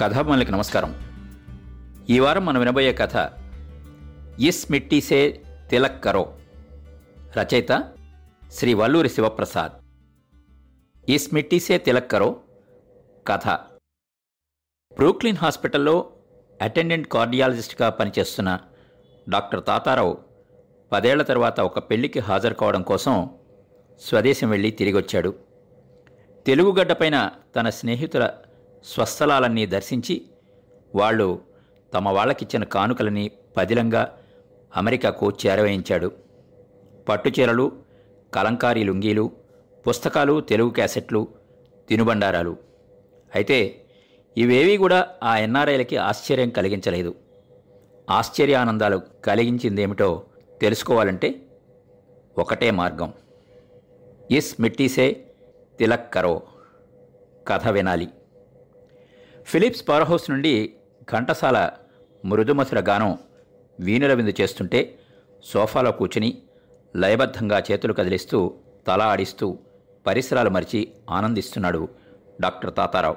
కథాభిమానులకి నమస్కారం. ఈ వారం మనం వినబోయే కథ ఇస్ మిట్టిసే తిలక్ కరో రచయిత శ్రీ వల్లూరి శివప్రసాద్. ఇస్ మిట్టిసే తిలక్ కరో కథ. బ్రూక్లిన్ హాస్పిటల్లో అటెండెంట్ కార్డియాలజిస్ట్గా పనిచేస్తున్న డాక్టర్ తాతారావు పదేళ్ళ తర్వాత ఒక పెళ్ళికి హాజరు కావడం కోసం స్వదేశం వెళ్ళి తిరిగొచ్చాడు. తెలుగుగడ్డపైన తన స్నేహితుల స్వస్థలాలన్నీ దర్శించి వాళ్ళు తమ వాళ్ళకిచ్చిన కానుకలని పదిలంగా అమెరికాకు చేరవేయించాడు. పట్టుచీరలు కలంకారీ లుంగీలు పుస్తకాలు తెలుగు క్యాసెట్లు తినుబండారాలు. అయితే ఇవేవీ కూడా ఆ ఎన్ఆర్ఐలకి ఆశ్చర్యం కలిగించలేదు. ఆశ్చర్యానందాలు కలిగించిందేమిటో తెలుసుకోవాలంటే ఒకటే మార్గం. ఇస్ మిట్టీసే తిలక్ కరో. కథ వినాలి. ఫిలిప్స్ పవర్ హౌస్ నుండి ఘంటసాల మృదుమధుర గానం వీణుల విందు చేస్తుంటే సోఫాలో కూర్చుని లయబద్ధంగా చేతులు కదిలిస్తూ తల ఆడిస్తూ పరిసరాలు మరిచి ఆనందిస్తున్నాడు డాక్టర్ తాతారావు.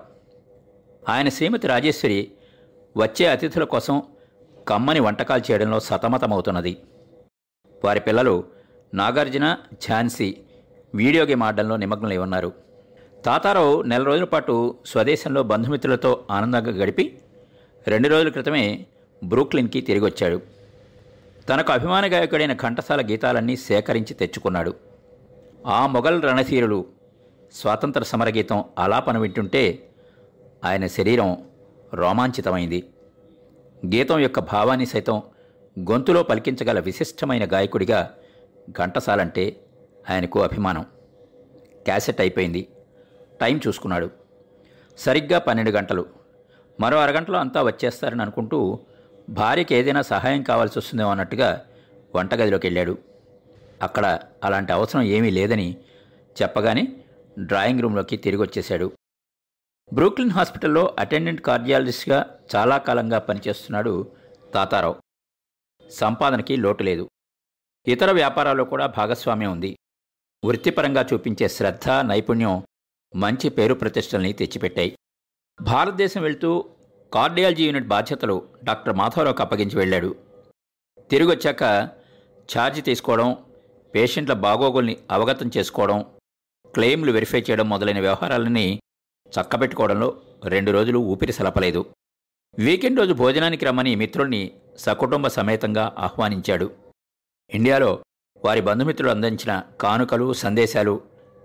ఆయన శ్రీమతి రాజేశ్వరి వచ్చే అతిథుల కోసం కమ్మని వంటకాలు చేయడంలో సతమతమవుతున్నది. వారి పిల్లలు నాగార్జున ఝాన్సీ వీడియో గేమ్ ఆడడంలో నిమగ్నమై ఉన్నారు. తాతారావు నెల రోజుల పాటు స్వదేశంలో బంధుమిత్రులతో ఆనందంగా గడిపి రెండు రోజుల క్రితమే బ్రూక్లిన్కి తిరిగి వచ్చాడు తనకు అభిమాన గాయకుడైన ఘంటసాల గీతాలన్నీ సేకరించి తెచ్చుకున్నాడు. ఆ మొఘల్ రణధీరులు స్వాతంత్ర సమరగీతం ఆలాపన వింటుంటే ఆయన శరీరం రోమాంచితమైంది. గీతం యొక్క భావాన్ని సైతం గొంతులో పలికించగల విశిష్టమైన గాయకుడిగా ఘంటసాలంటే ఆయనకు అభిమానం. క్యాసెట్ అయిపోయింది. టైం చూసుకున్నాడు. సరిగ్గా పన్నెండు గంటలు. మరో అరగంటలో అంతా వచ్చేస్తారని అనుకుంటూ భార్యకి ఏదైనా సహాయం కావాల్సి వస్తుందేమో అన్నట్టుగా వంటగదిలోకి వెళ్ళాడు. అక్కడ అలాంటి అవసరం ఏమీ లేదని చెప్పగానే డ్రాయింగ్ రూమ్లోకి తిరిగి వచ్చేశాడు. బ్రూక్లిన్ హాస్పిటల్లో అటెండెంట్ కార్డియాలజిస్ట్గా చాలా కాలంగా పనిచేస్తున్నాడు తాతారావు. సంపాదనకి లోటు లేదు. ఇతర వ్యాపారాల్లో కూడా భాగస్వామ్యం ఉంది. వృత్తిపరంగా చూపించే శ్రద్ధ నైపుణ్యం మంచి పేరు ప్రతిష్టల్ని తెచ్చిపెట్టాయి. భారతదేశం వెళ్తూ కార్డియాలజీ యూనిట్ బాధ్యతలు డాక్టర్ మాధవరావుకు అప్పగించి వెళ్ళాడు. తిరిగొచ్చాక ఛార్జ్ తీసుకోవడం పేషెంట్ల బాగోగుల్ని అవగతం చేసుకోవడం క్లెయిమ్లు వెరిఫై చేయడం మొదలైన వ్యవహారాలన్నీ చక్కబెట్టుకోవడంలో రెండు రోజులు ఊపిరి సలపలేదు. వీకెండ్ రోజు భోజనానికి రమ్మని మిత్రుల్ని సకుటుంబ సమేతంగా ఆహ్వానించాడు. ఇండియాలో వారి బంధుమిత్రులు అందించిన కానుకలు సందేశాలు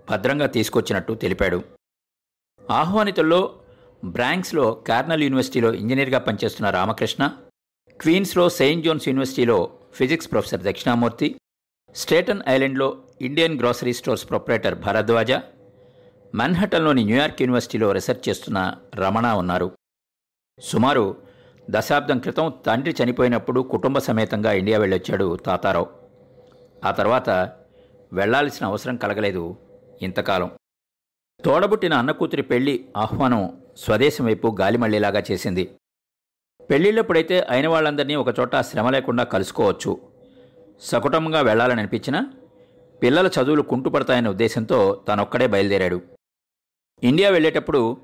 భద్రంగా తీసుకొచ్చినట్టు తెలిపాడు. ఆహ్వానితుల్లో బ్రాంక్స్లో కార్నల్ యూనివర్సిటీలో ఇంజనీర్గా పనిచేస్తున్న రామకృష్ణ క్వీన్స్లో సెయింట్ జోన్స్ యూనివర్సిటీలో ఫిజిక్స్ ప్రొఫెసర్ దక్షిణామూర్తి స్టేటన్ ఐలాండ్లో Indian grocery stores proprietor Bharadwaj మన్హటన్లోని New York యూనివర్సిటీలో రీసెర్చ్ చేస్తున్న రమణ ఉన్నారు. సుమారు దశాబ్దం క్రితం తండ్రి చనిపోయినప్పుడు కుటుంబ సమేతంగా ఇండియా వెళ్ళొచ్చాడు తాతారావు. ఆ తర్వాత వెళ్ళాల్సిన అవసరం కలగలేదు ఇంతకాలం. తోడబుట్టిన అన్నకూతురి పెళ్ళి ఆహ్వానం స్వదేశం వైపు గాలిమళ్ళేలాగా చేసింది. పెళ్ళిళ్ళప్పుడైతే అయిన వాళ్ళందరినీ ఒకచోట శ్రమ లేకుండా కలుసుకోవచ్చు. సకుటంగా వెళ్ళాలని అనిపించినా పిల్లల చదువులు కుంటుపడతాయనే ఉద్దేశంతో తనొక్కడే బయలుదేరాడు. ఇండియా వెళ్ళేటప్పుడు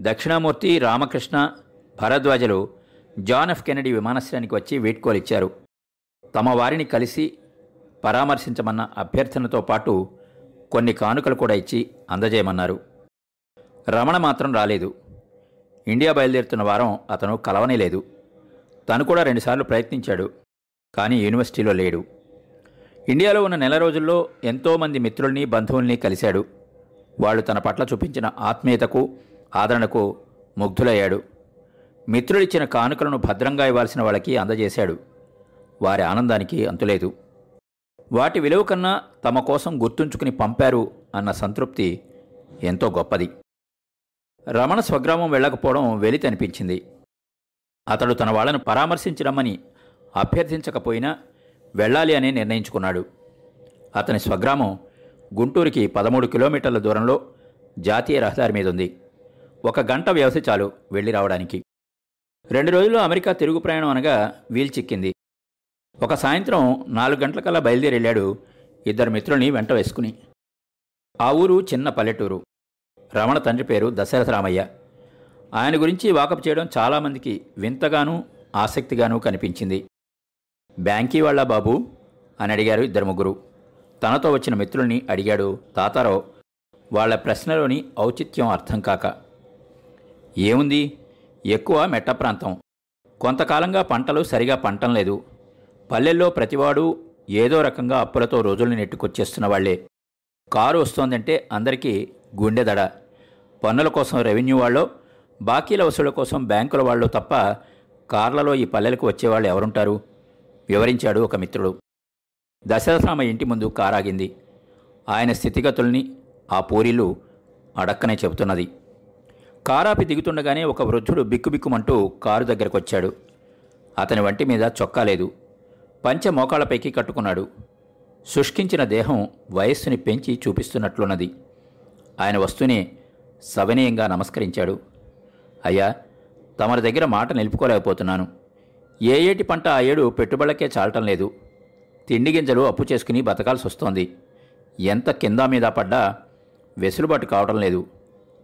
దక్షిణామూర్తి రామకృష్ణ భరద్వాజలు జాన్ ఎఫ్ కెనడీ విమానాశ్రయానికి వచ్చి వీడ్కోలిచ్చారు తమ వారిని కలిసి పరామర్శించమన్న అభ్యర్థనతో పాటు కొన్ని కానుకలు కూడా ఇచ్చి అందజేయమన్నారు. రమణ మాత్రం రాలేదు. ఇండియా బయలుదేరుతున్న వారం అతను కలవనే లేదు. తను కూడా రెండుసార్లు ప్రయత్నించాడు కానీ యూనివర్సిటీలో లేడు. ఇండియాలో ఉన్న నెల రోజుల్లో ఎంతోమంది మిత్రుల్ని బంధువుల్ని కలిశాడు. వాళ్ళు తన పట్ల చూపించిన ఆత్మీయతకు ఆదరణకు ముగ్ధులయ్యాడు. మిత్రులిచ్చిన కానుకలను భద్రంగా ఇవ్వాల్సిన వాళ్ళకి అందజేశాడు. వారి ఆనందానికి అంతులేదు. వాటి విలువ కన్నా తమ కోసం గుర్తుంచుకుని పంపారు అన్న సంతృప్తి ఎంతో గొప్పది. రమణ స్వగ్రామం వెళ్ళకపోవడం వెలితి అనిపించింది అతడు తన వాళ్ళను పరామర్శించడమని అభ్యర్థించకపోయినా వెళ్ళాలి అని నిర్ణయించుకున్నాడు. అతని స్వగ్రామం గుంటూరుకి పదమూడు కిలోమీటర్ల దూరంలో జాతీయ రహదారి మీద ఉంది ఒక గంట వ్యవధి చాలు వెళ్ళి రావడానికి. రెండు రోజుల్లో అమెరికా తిరుగు ప్రయాణం అనగా వీల్ చిక్కింది. ఒక సాయంత్రం నాలుగు గంటలకల్లా బయలుదేరి వెళ్ళాడు ఇద్దరు మిత్రుల్ని వెంట వేసుకుని. ఆ ఊరు చిన్న పల్లెటూరు. రమణ తండ్రి పేరు దశరథ రామయ్య ఆయన గురించి వాకప్ చేయడం చాలామందికి వింతగానూ ఆసక్తిగానూ కనిపించింది. బ్యాంకీ వాళ్ళ బాబు అని అడిగారు ఇద్దరు ముగ్గురు. తనతో వచ్చిన మిత్రుల్ని అడిగాడు తాతారావు వాళ్ళ ప్రశ్నలోని ఔచిత్యం అర్థం కాక. ఏముంది? ఎక్కువ మెట్ట ప్రాంతం. కొంతకాలంగా పంటలు సరిగా పంటం లేదు. పల్లెల్లో ప్రతివాడు ఏదో రకంగా అప్పులతో రోజుల్ని నెట్టుకొచ్చేస్తున్న వాళ్ళే కారు వస్తోందంటే అందరికీ గుండెదడ పన్నుల కోసం రెవెన్యూ వాళ్ళు బాకీల వసూళ్ళ కోసం బ్యాంకుల వాళ్ళు తప్ప కార్లలో ఈ పల్లెలకు వచ్చేవాళ్ళు ఎవరుంటారు? వివరించాడు ఒక మిత్రుడు. దశరథరామ ఇంటి ముందు కారాగింది. ఆయన స్థితిగతుల్ని ఆ పూరిలు అడక్కనే చెబుతున్నది. కారాపి దిగుతుండగానే ఒక వృద్ధుడు బిక్కుబిక్కుమంటూ కారు దగ్గరకు వచ్చాడు అతని వంటి మీద చొక్కా లేదు. పంచె మోకాళ్ళపైకి కట్టుకున్నాడు. శుష్కించిన దేహం వయస్సుని పెంచి చూపిస్తున్నట్లున్నది. ఆయన వస్తూనే సవినయంగా నమస్కరించాడు. అయ్యా తమరి దగ్గర మాట నిలుపుకోలేకపోతున్నాను. ఏ ఏటి పంట ఆ ఏడు పెట్టుబడులకే చాలటం లేదు. తిండి గింజలు అప్పు చేసుకుని బతకాల్సి వస్తోంది ఎంత కింద మీద పడ్డా వెసులుబాటు కావటం లేదు.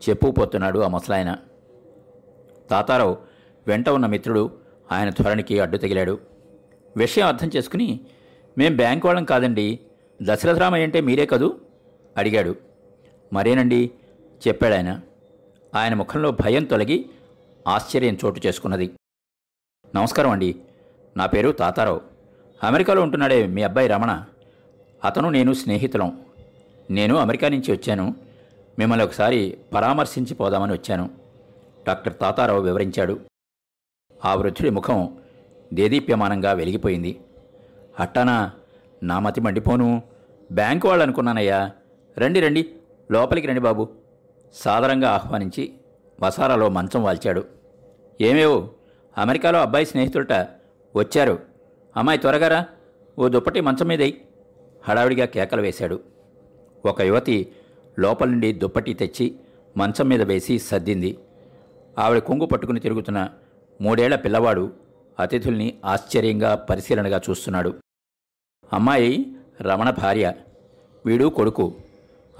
చెప్పుకుపోతున్నాడు ఆ ముసలాయన. తాతారావు వెంట ఉన్న మిత్రుడు ఆయన ధోరణికి అడ్డు తగిలాడు. విషయం అర్థం చేసుకుని మేం బ్యాంక్ వాళ్ళం కాదండి. దశరథరామయ్య అంటే మీరే కదూ? అడిగాడు. మరేనండి? చెప్పాడాయన ఆయన ముఖంలో భయం తొలగి ఆశ్చర్యం చోటు చేసుకున్నది. నమస్కారం అండి. నా పేరు తాతారావు. అమెరికాలో ఉంటున్నాడే మీ అబ్బాయి రమణ. అతను నేను స్నేహితులం. నేను అమెరికా నుంచి వచ్చాను. మిమ్మల్ని ఒకసారి పరామర్శించి పోదామని వచ్చాను. డాక్టర్ తాతారావు వివరించాడు. ఆ వృద్ధుడి ముఖం దేదీప్యమానంగా వెలిగిపోయింది. అట్టానా నా మతి మండిపోను. బ్యాంకు వాళ్ళు అనుకున్నానయ్యా రండి రండి. లోపలికి రండి బాబు. సాదరంగా ఆహ్వానించి వసారాలో మంచం వాల్చాడు. ఏమేవో? అమెరికాలో అబ్బాయి స్నేహితులట వచ్చారు. అమ్మాయి త్వరగారా ఓ దుప్పటి మంచం మీదై హడావిడిగా కేకలు వేశాడు. ఒక యువతి లోపల నుండి దుప్పటి తెచ్చి మంచం మీద వేసి సర్దింది. ఆవిడ కొంగు పట్టుకుని తిరుగుతున్న మూడేళ్ళ పిల్లవాడు అతిథుల్ని ఆశ్చర్యంగా పరిశీలనగా చూస్తున్నాడు. అమ్మాయి రమణ భార్య వీడు కొడుకు.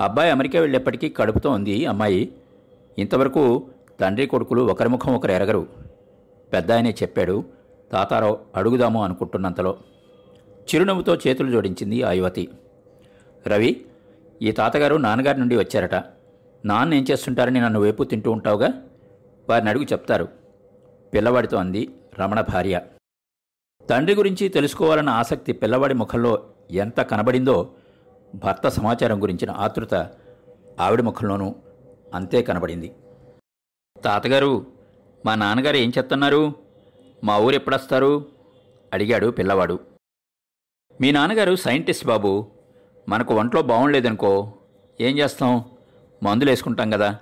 అబ్బాయి అమెరికా వెళ్ళేప్పటికీ కడుపుతో ఉంది. అమ్మాయి ఇంతవరకు తండ్రి కొడుకులు ఒకరి ముఖం ఒకరు ఎరగరు. పెద్ద ఆయనే చెప్పాడు. తాతారావు అడుగుదాము అనుకుంటున్నంతలో. చిరునవ్వుతో చేతులు జోడించింది ఆ యువతి. రవి ఈ తాతగారు నాన్నగారి నుండి వచ్చారట. నాన్న ఏం చేస్తుంటారని నన్ను వేపు తింటూ ఉంటావుగా? వారిని అడుగు చెప్తారు. పిల్లవాడితో అంది. రమణ భార్య. తండ్రి గురించి తెలుసుకోవాలన్న ఆసక్తి పిల్లవాడి ముఖంలో ఎంత కనబడిందో భర్త సమాచారం గురించిన ఆతృత ఆవిడ ముఖంలోనూ అంతే కనబడింది. తాతగారు మా నాన్నగారు ఏం చెప్తున్నారు? మా ఊరు ఎప్పుడొస్తారు? అడిగాడు పిల్లవాడు. మీ నాన్నగారు సైంటిస్ట్ బాబు. మనకు ఒంట్లో బాగుండలేదనుకో ఏం చేస్తాం? మందులు వేసుకుంటాం కదా.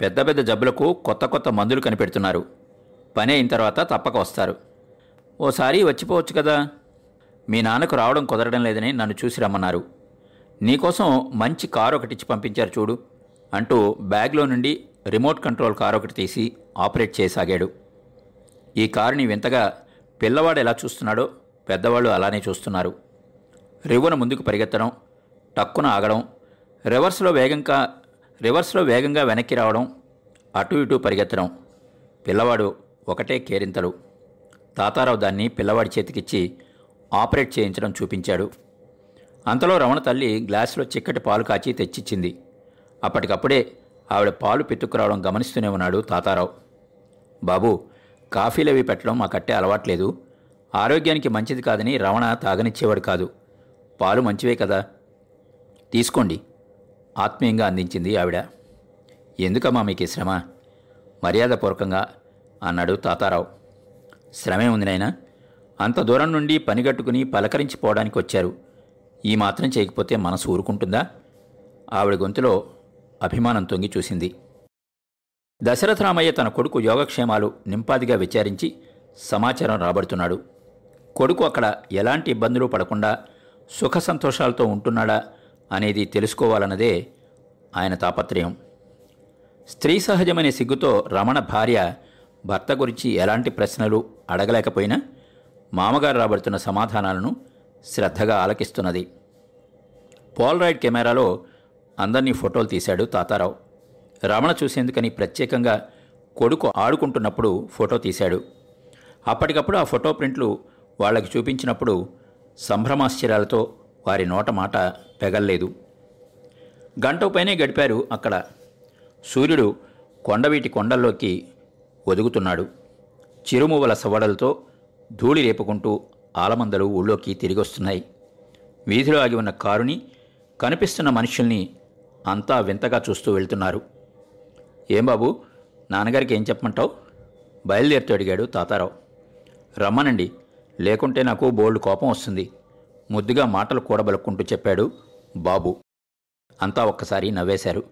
పెద్ద పెద్ద జబ్బులకు కొత్త కొత్త మందులు కనిపెడుతున్నారు. పని అయిన తర్వాత తప్పక వస్తారు. ఓసారి వచ్చిపోవచ్చు కదా? మీ నాన్నకు రావడం కుదరడం లేదని నన్ను చూసి రమ్మన్నారు. నీకోసం మంచి కారు ఒకటిచ్చి పంపించారు చూడు అంటూ బ్యాగ్లో నుండి రిమోట్ కంట్రోల్ కారు ఒకటి తీసి ఆపరేట్ చేయసాగాడు. ఈ కారుని వింతగా పిల్లవాడు ఎలా చూస్తున్నాడో పెద్దవాళ్ళు అలానే చూస్తున్నారు. రివ్వున ముందుకు పరిగెత్తడం టక్కున ఆగడం రివర్స్లో వేగంగా రివర్స్లో వేగంగా వెనక్కి రావడం అటు ఇటు పరిగెత్తడం. పిల్లవాడు ఒకటే కేరింతలు. తాతారావు దాన్ని పిల్లవాడి చేతికిచ్చి ఆపరేట్ చేయించడం చూపించాడు. అంతలో రమణ తల్లి గ్లాసులో చిక్కటి పాలు కాచి తెచ్చిచ్చింది. అప్పటికప్పుడే ఆవిడ పాలు పెట్టుకురావడం గమనిస్తూనే ఉన్నాడు తాతారావు. బాబు కాఫీలవి పెట్టడం మా కట్టే అలవాట్లేదు. ఆరోగ్యానికి మంచిది కాదని రమణ తాగనిచ్చేవాడు కాదు. పాలు మంచివే కదా. తీసుకోండి. ఆత్మీయంగా అందించింది ఆవిడ. ఎందుకమ్మా మీకు శ్రమ? మర్యాదపూర్వకంగా అన్నాడు తాతారావు. శ్రమే ఉంది నాయనా. అంత దూరం నుండి పనిగట్టుకుని పలకరించిపోవడానికి వచ్చారు. ఈ మాత్రం చేయకపోతే మనసు ఊరుకుంటుందా? ఆవిడ గొంతులో అభిమానం తొంగి చూసింది. దశరథరామయ్య తన కొడుకు యోగక్షేమాలు నింపాదిగా విచారించి సమాచారం రాబడుతున్నాడు. కొడుకు అక్కడ ఎలాంటి ఇబ్బందులు పడకుండా సుఖ సంతోషాలతో ఉంటున్నాడా అనేది తెలుసుకోవాలన్నదే ఆయన తాపత్రయం. స్త్రీ సహజమైన సిగ్గుతో రమణ భార్య భర్త గురించి ఎలాంటి ప్రశ్నలు అడగలేకపోయినా మామగారు రాబడుతున్న సమాధానాలను శ్రద్ధగా ఆలకిస్తున్నది. పోల్రాయిడ్ కెమెరాలో అందరినీ ఫోటోలు తీశాడు తాతారావు. రమణ చూసేందుకని ప్రత్యేకంగా కొడుకు ఆడుకుంటున్నప్పుడు ఫోటో తీశాడు. అప్పటికప్పుడు ఆ ఫోటో ప్రింట్లు వాళ్ళకి చూపించినప్పుడు సంభ్రమాశ్చర్యాలతో వారి నోట మాట పెగల్లేదు. గంట పైనే గడిపారు అక్కడ. సూర్యుడు కొండవీటి కొండల్లోకి ఒదుగుతున్నాడు. చిరుమువ్వల సవడలతో ధూళి రేపుకుంటూ ఆలమందలు ఊళ్ళోకి తిరిగొస్తున్నాయి. వీధిలో ఆగి ఉన్న కారుని కనిపిస్తున్న మనుషుల్ని అంతా వింతగా చూస్తూ వెళ్తున్నారు. ఏం బాబు నాన్నగారికి ఏం చెప్పమంటావు? బయలుదేరుతూ అడిగాడు తాతారావు. రమ్మనండి లేకుంటే నాకు బోల్డ్ కోపం వస్తుంది. ముద్దుగా మాటలు కూడబలుక్కుంటూ చెప్పాడు బాబు. అంతా ఒక్కసారి నవ్వేశారు.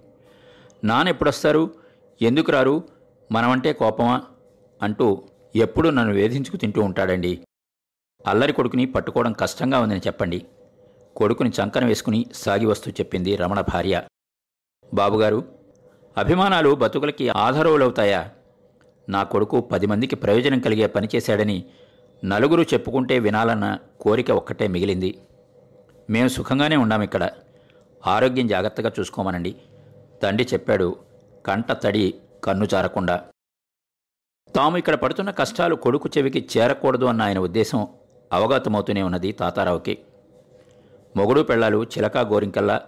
నాన్నెప్పుడొస్తారు ఎందుకు రారు? మనమంటే కోపమా? అంటూ ఎప్పుడూ నన్ను వేధించుకు తింటూ ఉంటాడండి. అల్లరి కొడుకుని పట్టుకోవడం కష్టంగా ఉందని చెప్పండి. కొడుకుని చంకన వేసుకుని సాగి వస్తూ చెప్పింది రమణ భార్య. బాబుగారు అభిమానాలు బతుకులకి ఆధారవులవుతాయా? నా కొడుకు పది మందికి ప్రయోజనం కలిగే పనిచేశాడని నలుగురు చెప్పుకుంటే వినాలన్న కోరిక ఒక్కటే మిగిలింది. మేము సుఖంగానే ఉన్నాం ఇక్కడ. ఆరోగ్యం జాగ్రత్తగా చూసుకోమనండి. తండ్రి చెప్పాడు కంట తడి కన్ను జారకుండా. తాము ఇక్కడ పడుతున్న కష్టాలు కొడుకు చెవికి చేరకూడదు అన్న ఆయన ఉద్దేశం అవగతమవుతూనే ఉన్నది తాతారావుకి. మొగుడు పెళ్ళాలు చిలకా గోరింకల్లా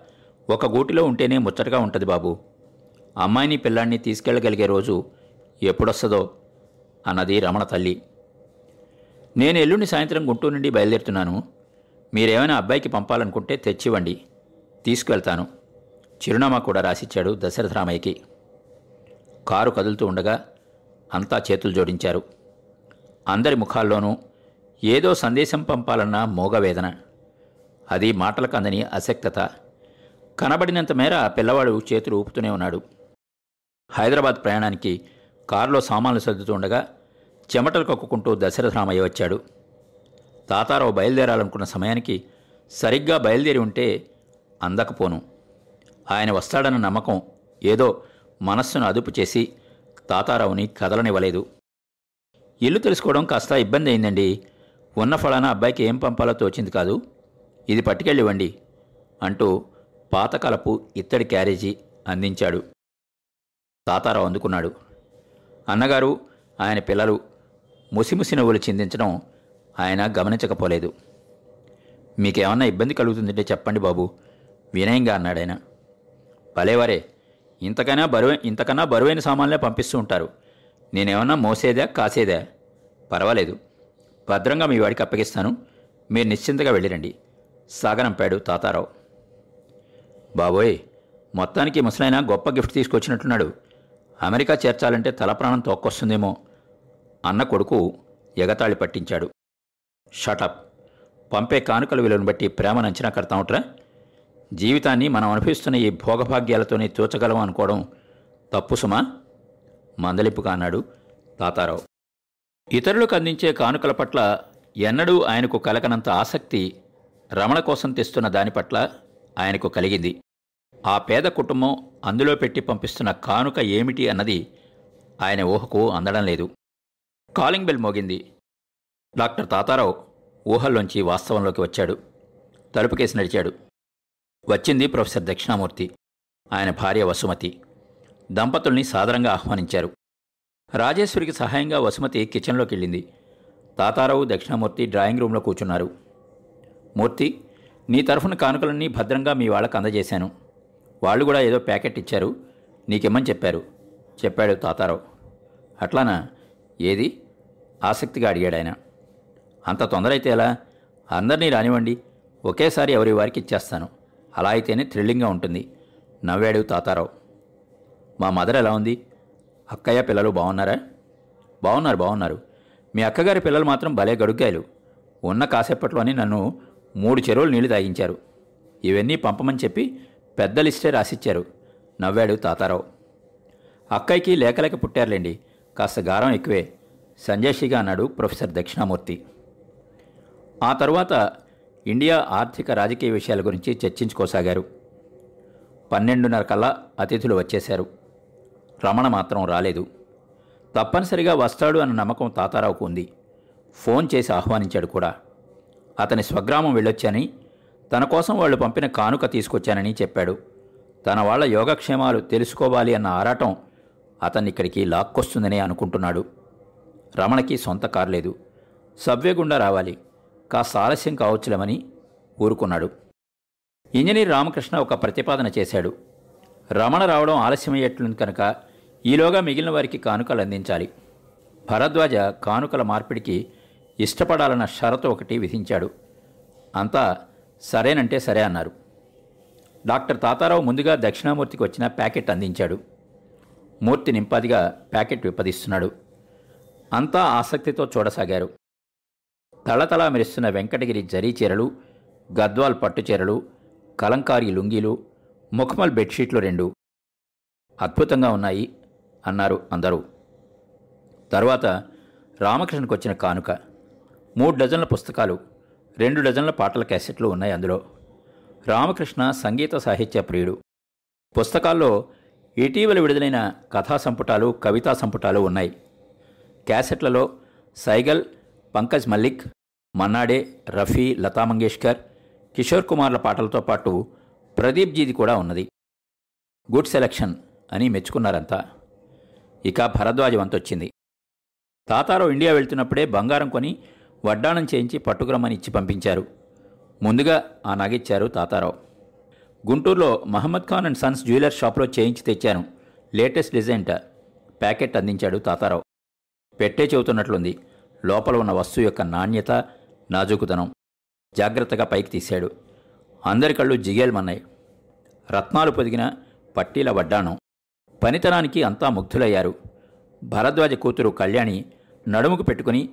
ఒక గూటిలో ఉంటేనే ముచ్చటగా ఉంటుంది బాబు. అమ్మాయిని పిల్లాన్ని తీసుకెళ్ళగలిగే రోజు ఎప్పుడొస్తుందో అన్నది రమణ తల్లి. నేను ఎల్లుండి సాయంత్రం గుంటూరు నుండి బయలుదేరుతున్నాను. మీరేమైనా అబ్బాయికి పంపాలనుకుంటే తెచ్చివ్వండి. తీసుకువెళ్తాను. చిరునామా కూడా రాసిచ్చాడు దశరథరామయ్యకి కారు కదులుతూ ఉండగా అంతా చేతులు జోడించారు. అందరి ముఖాల్లోనూ ఏదో సందేశం పంపాలన్న మోగవేదన. అది మాటలకు అందని అసక్తత. కనబడినంత మేర పిల్లవాడు చేతులు ఊపుతూనే ఉన్నాడు. హైదరాబాద్ ప్రయాణానికి కారులో సామాన్లు సర్దుతూ ఉండగా చెమటలు కక్కుకుంటూ దశరథరామయ్య వచ్చాడు. తాతారావు బయలుదేరాలనుకున్న సమయానికి సరిగ్గా బయలుదేరి ఉంటే అందకపోను. ఆయన వస్తాడన్న నమ్మకం ఏదో మనస్సును అదుపు చేసి తాతారావుని కదలనివ్వలేదు. ఇల్లు తెలుసుకోవడం కాస్త ఇబ్బంది అయిందండి. ఉన్న ఫలానా అబ్బాయికి ఏం పంపాలో తోచింది కాదు. ఇది పట్టుకెళ్ళివ్వండి అంటూ పాతకాలపు ఇత్తడి క్యారేజీ అందించాడు. తాతారావు అందుకున్నాడు. అన్నగారు ఆయన పిల్లలు ముసిముసి నవ్వులు చిందించడం ఆయన గమనించకపోలేదు. మీకేమన్నా ఇబ్బంది కలుగుతుందంటే చెప్పండి బాబు వినయంగా అన్నాడాయన. భలేవారే ఇంతకైనా బరువు ఇంతకన్నా బరువైన సామాన్లే పంపిస్తూ ఉంటారు. నేనేమన్నా మోసేదా కాసేదా? పర్వాలేదు. భద్రంగా మీ వాడికి అప్పగిస్తాను. మీరు నిశ్చింతగా వెళ్ళిరండి. సాగనంపాడు తాతారావు. బాబోయ్ మొత్తానికి ముసలైన గొప్ప గిఫ్ట్ తీసుకొచ్చినట్టున్నాడు. అమెరికా చేర్చాలంటే తల ప్రాణం తోక్కొస్తుందేమో అన్న కొడుకు ఎగతాళి పట్టించాడు. షటప్. పంపే కానుకల విలువను బట్టి ప్రేమను అంచనా కడతామట్రా జీవితాన్ని మనం అనుభవిస్తున్న ఈ భోగభాగ్యాలతోనే తోచగలం అనుకోవడం తప్పు సుమా? మందలింపుగా అన్నాడు తాతారావు. ఇతరులకు అందించే కానుకల పట్ల ఎన్నడూ ఆయనకు కలకనంత ఆసక్తి రమణ కోసం తెస్తున్న దాని పట్ల ఆయనకు కలిగింది. ఆ పేద కుటుంబం అందులో పెట్టి పంపిస్తున్న కానుక ఏమిటి అన్నది ఆయన ఊహకు అందడం లేదు. కాలింగ్ బెల్ మోగింది. డాక్టర్ తాతారావు ఊహల్లోంచి వాస్తవంలోకి వచ్చాడు. తలుపుకేసి నడిచాడు. వచ్చింది ప్రొఫెసర్ దక్షిణామూర్తి. ఆయన భార్య వసుమతి. దంపతుల్ని సాదరంగా ఆహ్వానించారు. రాజేశ్వరికి సహాయంగా వసుమతి కిచెన్లోకి వెళ్ళింది. తాతారావు దక్షిణామూర్తి డ్రాయింగ్ రూమ్లో కూర్చున్నారు. మూర్తి నీ తరఫున కానుకలన్నీ భద్రంగా మీ వాళ్ళకు అందజేశాను. వాళ్ళు కూడా ఏదో ప్యాకెట్ ఇచ్చారు. నీకెమ్మని చెప్పారు? చెప్పాడు తాతారావు. అట్లానా? ఏది? ఆసక్తిగా అడిగాడు ఆయన. అంత తొందర అయితే ఎలా? అందరినీ రానివ్వండి. ఒకేసారి ఎవరి వారికి ఇచ్చేస్తాను. అలా అయితేనే థ్రిల్లింగ్గా ఉంటుంది. నవ్వాడు తాతారావు. మా మదర్ ఎలా ఉంది? అక్కయ్య పిల్లలు బాగున్నారా? బాగున్నారు బాగున్నారు. మీ అక్కగారి పిల్లలు మాత్రం భలే గడుగ్గాయలు. ఉన్న కాసేపట్లోనే నన్ను మూడు చెరువులు నీళ్ళు తాగించారు. ఇవన్నీ పంపమని చెప్పి పెద్ద లిస్టే రాసిచ్చారు. నవ్వాడు తాతారావు. అక్కయ్యకి లేఖలకి పుట్టారులేండి. కాస్త గారం ఎక్కువే. సంజయ్షిగా అన్నాడు ప్రొఫెసర్ దక్షిణామూర్తి. ఆ తర్వాత ఇండియా ఆర్థిక రాజకీయ విషయాల గురించి చర్చించుకోసాగారు. పన్నెండున్నర కల్లా అతిథులు వచ్చేశారు. రమణ మాత్రం రాలేదు. తప్పనిసరిగా వస్తాడు అన్న నమ్మకం తాతారావుకు ఉంది. ఫోన్ చేసి ఆహ్వానించాడు కూడా. అతని స్వగ్రామం వెళ్ళొచ్చని తన కోసం వాళ్ళు పంపిన కానుక తీసుకొచ్చానని చెప్పాడు. తన వాళ్ళ యోగక్షేమాలు తెలుసుకోవాలి అన్న ఆరాటం అతన్ని ఇక్కడికి లాక్కొస్తుందనే అనుకుంటున్నాడు. రమణకి సొంత కారు లేదు. సబ్వే గుండా రావాలి. కాస్త ఆలస్యం కావచ్చులేమని ఊరుకున్నాడు. ఇంజనీర్ రామకృష్ణ ఒక ప్రతిపాదన చేశాడు. రమణ రావడం ఆలస్యమయ్యేట్లుంది కనుక ఈలోగా మిగిలిన వారికి కానుకలు అందించాలి. భరద్వాజ కానుకల మార్పిడికి ఇష్టపడాలన్న షరతు ఒకటి విధించాడు. అంతా సరేనంటే సరే అన్నారు. డాక్టర్ తాతారావు ముందుగా దక్షిణామూర్తికి వచ్చిన ప్యాకెట్ అందించాడు. మూర్తి నింపాదిగా ప్యాకెట్ విప్పదిస్తున్నాడు. అంతా ఆసక్తితో చూడసాగారు. తళతళ మెరుస్తున్న వెంకటగిరి జరీ చీరలు గద్వాల్ పట్టు చీరలు కలంకారీ లుంగీలు ముఖమల్ బెడ్షీట్లు రెండు అద్భుతంగా ఉన్నాయి అన్నారు అందరూ. తర్వాత రామకృష్ణకు వచ్చిన కానుక. మూడు డజన్ల పుస్తకాలు రెండు డజన్ల పాటల క్యాసెట్లు ఉన్నాయి అందులో. రామకృష్ణ సంగీత సాహిత్య ప్రియుడు. పుస్తకాల్లో ఇటీవల విడుదలైన కథా సంపుటాలు కవితా సంపుటాలు ఉన్నాయి. క్యాసెట్లలో సైగల్ పంకజ్ మల్లిక్ మన్నాడే రఫీ లతా మంగేష్కర్ కిషోర్ కుమార్ల పాటలతో పాటు ప్రదీప్ జీది కూడా ఉన్నది. గుడ్ సెలక్షన్ అని మెచ్చుకున్నారంతా. ఇక భరద్వాజ వంతొచ్చింది తాతారావు ఇండియా వెళ్తున్నప్పుడే బంగారం కొని వడ్డాణం చేయించి పట్టుకురమ్మని ఇచ్చి పంపించారు. ముందుగా ఆ నగిచ్చారు తాతారావు గుంటూరులో Mohammed Khan and sons jeweller షాప్లో చేయించి తెచ్చాను. లేటెస్ట్ డిజైన్ట ప్యాకెట్ అందించాడు తాతారావు పెట్టే చెబుతున్నట్లుంది. లోపల ఉన్న వస్తువు యొక్క నాణ్యత నాజూకుతనం జాగ్రత్తగా పైకి తీశాడు. అందరి కళ్ళు జిగేల్మన్నాయి రత్నాలు పొదిగిన పట్టీల వడ్డాణం. పనితనానికి అంతా ముగ్ధులయ్యారు. భరద్వాజ కూతురు కళ్యాణి నడుముకు పెట్టుకుని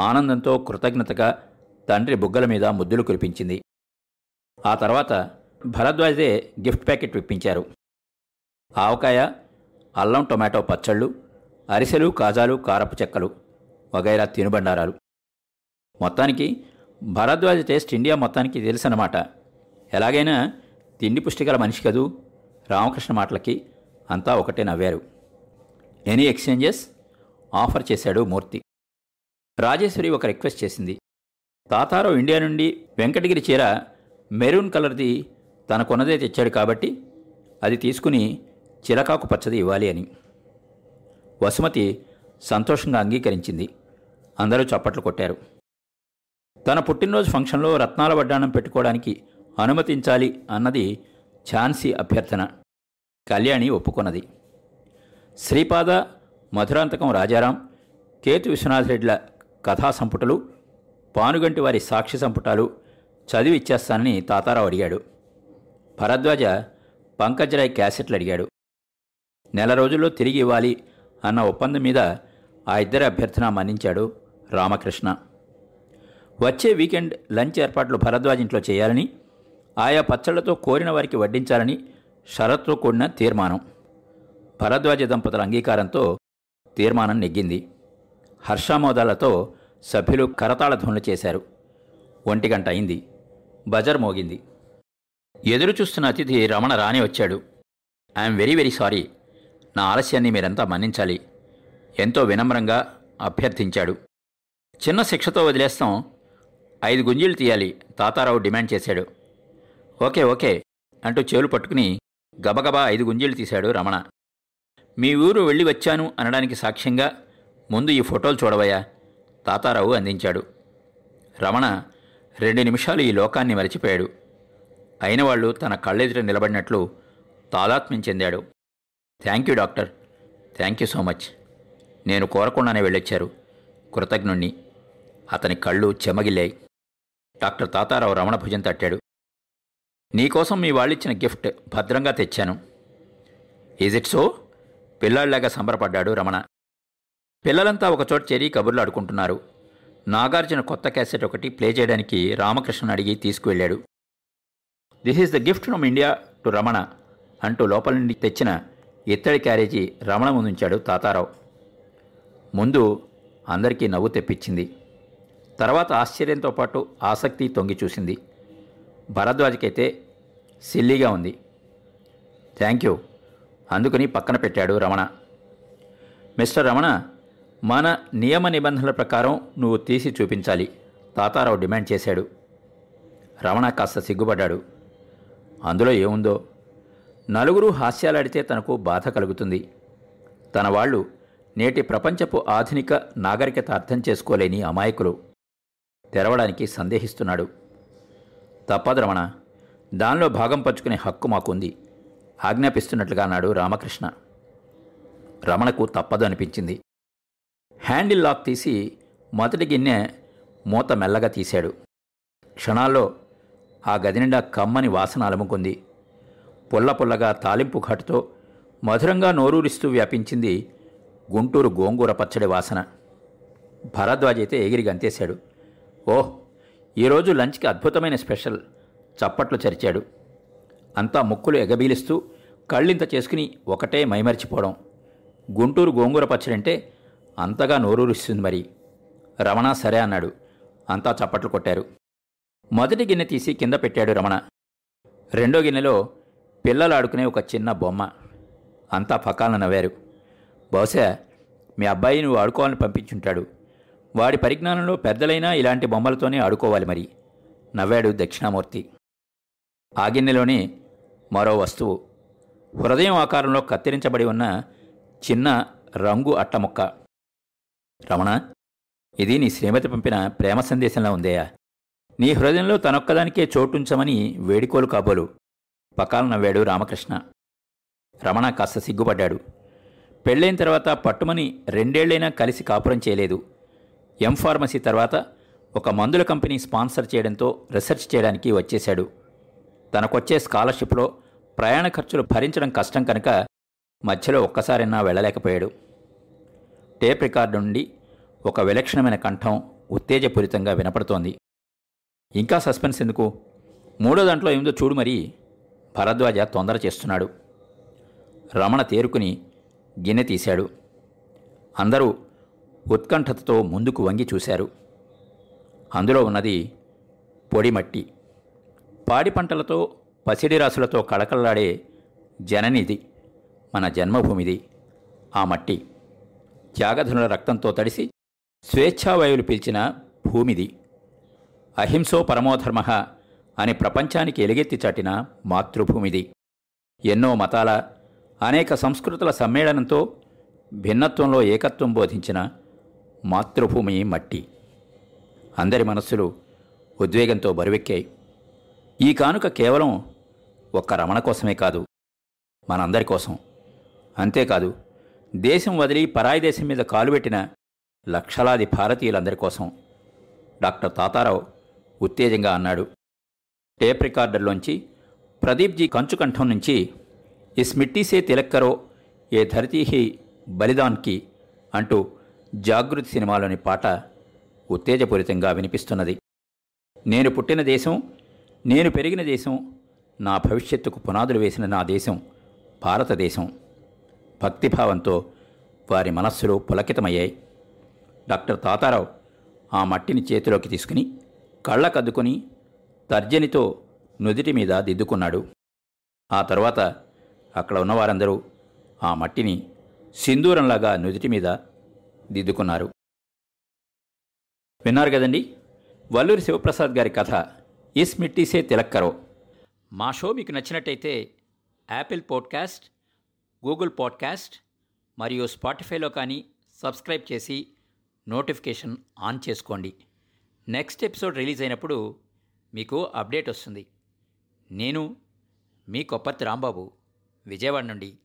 ఆనందంతో కృతజ్ఞతగా తండ్రి బుగ్గల మీద ముద్దులు కురిపించింది. ఆ తర్వాత భరద్వాజే గిఫ్ట్ ప్యాకెట్ విప్పించారు. ఆవకాయ అల్లం టొమాటో పచ్చళ్ళు అరిసెలు కాజాలు కారపు చెక్కలు వగైరా తినుబండారాలు. మొత్తానికి భరద్వాజ టేస్ట్ ఇండియా మొత్తానికి తెలుసన్నమాట. ఎలాగైనా తిండి పుష్టిగల మనిషి కదూ? రామకృష్ణ మాటలకి అంతా ఒకటే నవ్వారు. Any exchanges? ఆఫర్ చేశాడు మూర్తి. రాజేశ్వరి ఒక రిక్వెస్ట్ చేసింది. తాతారావు ఇండియా నుండి వెంకటగిరి చీర మెరూన్ కలర్ది తనకొన్నదే తెచ్చాడు కాబట్టి అది తీసుకుని చిలకాకు పచ్చది ఇవ్వాలి అని. వసుమతి సంతోషంగా అంగీకరించింది. అందరూ చప్పట్లు కొట్టారు. తన పుట్టినరోజు ఫంక్షన్లో రత్నాల వడ్డాణం పెట్టుకోవడానికి అనుమతించాలి అన్నది ఝాన్సీ అభ్యర్థన. కళ్యాణి ఒప్పుకున్నది. శ్రీపాద మధురాంతకం రాజారాం కేతు విశ్వనాథరెడ్డిల కథా సంపుటలు పానుగంటి వారి సాక్షి సంపుటాలు చదివి ఇచ్చేస్తానని తాతారావు అడిగాడు. భరద్వాజ పంకజ్రాయ్ క్యాసెట్లు అడిగాడు. నెల రోజుల్లో తిరిగి ఇవ్వాలి అన్న ఒప్పందం మీద ఆ ఇద్దరి అభ్యర్థన మన్నించాడు రామకృష్ణ. వచ్చే వీకెండ్ లంచ్ ఏర్పాట్లు భరద్వాజ్ ఇంట్లో చేయాలని ఆయా పచ్చళ్ళతో కోరిన వారికి వడ్డించాలని షరత్తో కూడిన తీర్మానం. భరద్వాజ దంపతుల అంగీకారంతో తీర్మానం నెగ్గింది. హర్షామోదాలతో సభ్యులు కరతాళ ధ్వనులు చేశారు. ఒంటి గంట అయింది. బజర్ మోగింది. ఎదురు చూస్తున్న అతిథి రమణ రాని వచ్చాడు. I'm very very sorry. నా ఆలస్యాన్ని మీరంతా మన్నించాలి. ఎంతో వినమ్రంగా అభ్యర్థించాడు. చిన్న శిక్షతో వదిలేస్తాం. ఐదు గుంజీలు తీయాలి. తాతారావు డిమాండ్ చేశాడు. ఓకే ఓకే అంటూ చెవులు పట్టుకుని గబగబా ఐదు గుంజీలు తీశాడు రమణ. మీ ఊరు వెళ్ళి వచ్చాను అనడానికి సాక్ష్యంగా ముందు ఈ ఫోటోలు చూడవయ్యా తాతారావు అందించాడు. రమణ రెండు నిమిషాలు ఈ లోకాన్ని మరిచిపోయాడు. అయిన వాళ్ళు తన కళ్ళెదుట నిలబడినట్లు తాదాత్మ్యం చెందాడు. Thank you doctor. Thank you so much. నేను కోరకుండానే వెళ్ళొచ్చారు. కృతజ్ఞుణ్ణి. అతని కళ్ళు చెమగిల్లాయి. డాక్టర్ తాతారావు రమణ భుజం తట్టాడు. నీకోసం మీ వాళ్ళిచ్చిన గిఫ్ట్ భద్రంగా తెచ్చాను. ఈజ్ ఇట్ సో పిల్లాళ్ళాగా సంబరపడ్డాడు రమణ. పిల్లలంతా ఒకచోట చేరి కబుర్లు ఆడుకుంటున్నారు. నాగార్జున కొత్త క్యాసెట్ ఒకటి ప్లే చేయడానికి రామకృష్ణ అడిగి తీసుకువెళ్ళాడు. This is the gift from India to Ramana అంటూ లోపల నుండి తెచ్చిన ఇత్తడి క్యారేజీ రమణ ముందుంచాడు తాతారావు. ముందు అందరికీ నవ్వు తెప్పించింది. తర్వాత ఆశ్చర్యంతో పాటు ఆసక్తి తొంగి చూసింది. భరద్వాజ్కైతే సిల్లీగా ఉంది. Thank you. అందుకని పక్కన పెట్టాడు రమణ. మిస్టర్ రమణ మన నియమ నిబంధనల ప్రకారం నువ్వు తీసి చూపించాలి. తాతారావు డిమాండ్ చేశాడు. రమణ కాస్త సిగ్గుపడ్డాడు. అందులో ఏముందో? నలుగురు హాస్యాలాడితే తనకు బాధ కలుగుతుంది. తన వాళ్ళు నేటి ప్రపంచపు ఆధునిక నాగరికత అర్థం చేసుకోలేని అమాయకులు. తెరవడానికి సందేహిస్తున్నాడు. తప్పదు రమణ దానిలో భాగం పంచుకునే హక్కు మాకుంది ఆజ్ఞాపిస్తున్నట్లుగా అన్నాడు రామకృష్ణ. రమణకు తప్పదు అనిపించింది. హ్యాండిల్ లాక్ తీసి మొదటి గిన్నె మూత మెల్లగా తీశాడు. క్షణాల్లో ఆ గది నిండా కమ్మని వాసన అలముకుంది. పుల్ల పుల్లగా తాలింపు ఘాటుతో మధురంగా నోరూరిస్తూ వ్యాపించింది గుంటూరు గోంగూర పచ్చడి వాసన. భరద్వాజ్ అయితే ఎగిరి గంతేశాడు. ఓహ్ ఈరోజు లంచ్కి అద్భుతమైన స్పెషల్. చప్పట్లు చరిచాడు. అంతా ముక్కులు ఎగబీలిస్తూ కళ్ళింత చేసుకుని ఒకటే మైమరిచిపోవడం. గుంటూరు గోంగూర పచ్చడంటే అంతగా నోరూరిస్తుంది మరి. రమణ సరే అన్నాడు. అంతా చప్పట్లు కొట్టారు. మొదటి గిన్నె తీసి కింద పెట్టాడు రమణ. రెండో గిన్నెలో పిల్లలు ఆడుకునే ఒక చిన్న బొమ్మ. అంతా పకాలను నవ్వారు. బహుశా మీ అబ్బాయి నువ్వు ఆడుకోవాలని పంపించుంటాడు. వాడి పరిజ్ఞానంలో పెద్దలైనా ఇలాంటి బొమ్మలతోనే ఆడుకోవాలి మరి. నవ్వాడు దక్షిణామూర్తి. ఆగిన్నెలోనే మరో వస్తువు. హృదయం ఆకారంలో కత్తిరించబడి ఉన్న చిన్న రంగు అట్టముక్క. రమణ ఇది నీ శ్రీమతి పంపిన ప్రేమ సందేశంలా ఉందేయా నీ హృదయంలో తనొక్కదానికే చోటుంచమని వేడుకోలు కాబోలు. పకాల నవ్వాడు రామకృష్ణ. రమణ కాస్త సిగ్గుపడ్డాడు. పెళ్ళైన తర్వాత పట్టుమని రెండేళ్ళైనా కలిసి కాపురం చేయలేదు. ఎం ఫార్మసీ తర్వాత ఒక మందుల కంపెనీ స్పాన్సర్ చేయడంతో రీసెర్చ్ చేయడానికి వచ్చేశాడు. తనకొచ్చే స్కాలర్షిప్లో ప్రయాణ ఖర్చులు భరించడం కష్టం కనుక మధ్యలో ఒక్కసారైనా వెళ్ళలేకపోయాడు. టేప్ రికార్డు నుండి ఒక విలక్షణమైన కంఠం ఉత్తేజపూరితంగా వినపడుతోంది. ఇంకా సస్పెన్స్ ఎందుకు? మూడో దాంట్లో ఏమిదో చూడు మరి. భరద్వాజ తొందర చేస్తున్నాడు. రమణ తేరుకుని గిన్నె తీశాడు. అందరూ ఉత్కంఠతతో ముందుకు వంగి చూశారు. అందులో ఉన్నది పొడిమట్టి. పాడి పంటలతో పసిడి రాసులతో కళకళలాడే జననిది మన జన్మభూమిది. ఆ మట్టి త్యాగధనుల రక్తంతో తడిసి స్వేచ్ఛావాయువులు పిలిచిన భూమిది. అహింసో పరమోధర్మ అని ప్రపంచానికి ఎలుగెత్తి చాటిన మాతృభూమిది. ఎన్నో మతాల అనేక సంస్కృతుల సమ్మేళనంతో భిన్నత్వంలో ఏకత్వం బోధించిన మాతృభూమి మట్టి. అందరి మనస్సులు ఉద్వేగంతో బరువెక్కాయి. ఈ కానుక కేవలం ఒక్క రమణ కోసమే కాదు మనందరి కోసం. అంతేకాదు దేశం వదిలి పరాయి దేశం మీద కాలుపెట్టిన లక్షలాది భారతీయులందరి కోసం డాక్టర్ తాతారావు ఉత్తేజంగా అన్నాడు. టేప్ రికార్డర్లోంచి ప్రదీప్జీ కంచుకంఠం నుంచి ఇస్ మిట్టీసే తిలక్కరో ఏ ధరతీ బలిదాన్కి అంటూ జాగృతి సినిమాలోని పాట ఉత్తేజపూరితంగా వినిపిస్తున్నది. నేను పుట్టిన దేశం నేను పెరిగిన దేశం నా భవిష్యత్తుకు పునాదులు వేసిన నా దేశం భారతదేశం. భక్తిభావంతో వారి మనస్సులు పులకితమయ్యాయి. డాక్టర్ తాతారావు ఆ మట్టిని చేతిలోకి తీసుకుని కళ్ళకద్దుకుని తర్జనితో నుదిటి మీద దిద్దుకున్నాడు. ఆ తర్వాత అక్కడ ఉన్నవారందరూ ఆ మట్టిని సింధూరంలాగా నుదిటి మీద దిద్దుకున్నారు. విన్నారు కదండి? వల్లూరి శివప్రసాద్ గారి కథ ఇస్ మిట్టీసే తిలక్కరో మా షో మీకు నచ్చినట్టయితే యాపిల్ పాడ్కాస్ట్ గూగుల్ పాడ్కాస్ట్ మరియు స్పాటిఫైలో కానీ సబ్స్క్రైబ్ చేసి నోటిఫికేషన్ ఆన్ చేసుకోండి. నెక్స్ట్ ఎపిసోడ్ రిలీజ్ అయినప్పుడు మీకు అప్డేట్ వస్తుంది. నేను మీ కొప్పతి రాంబాబు విజయవాడ నుండి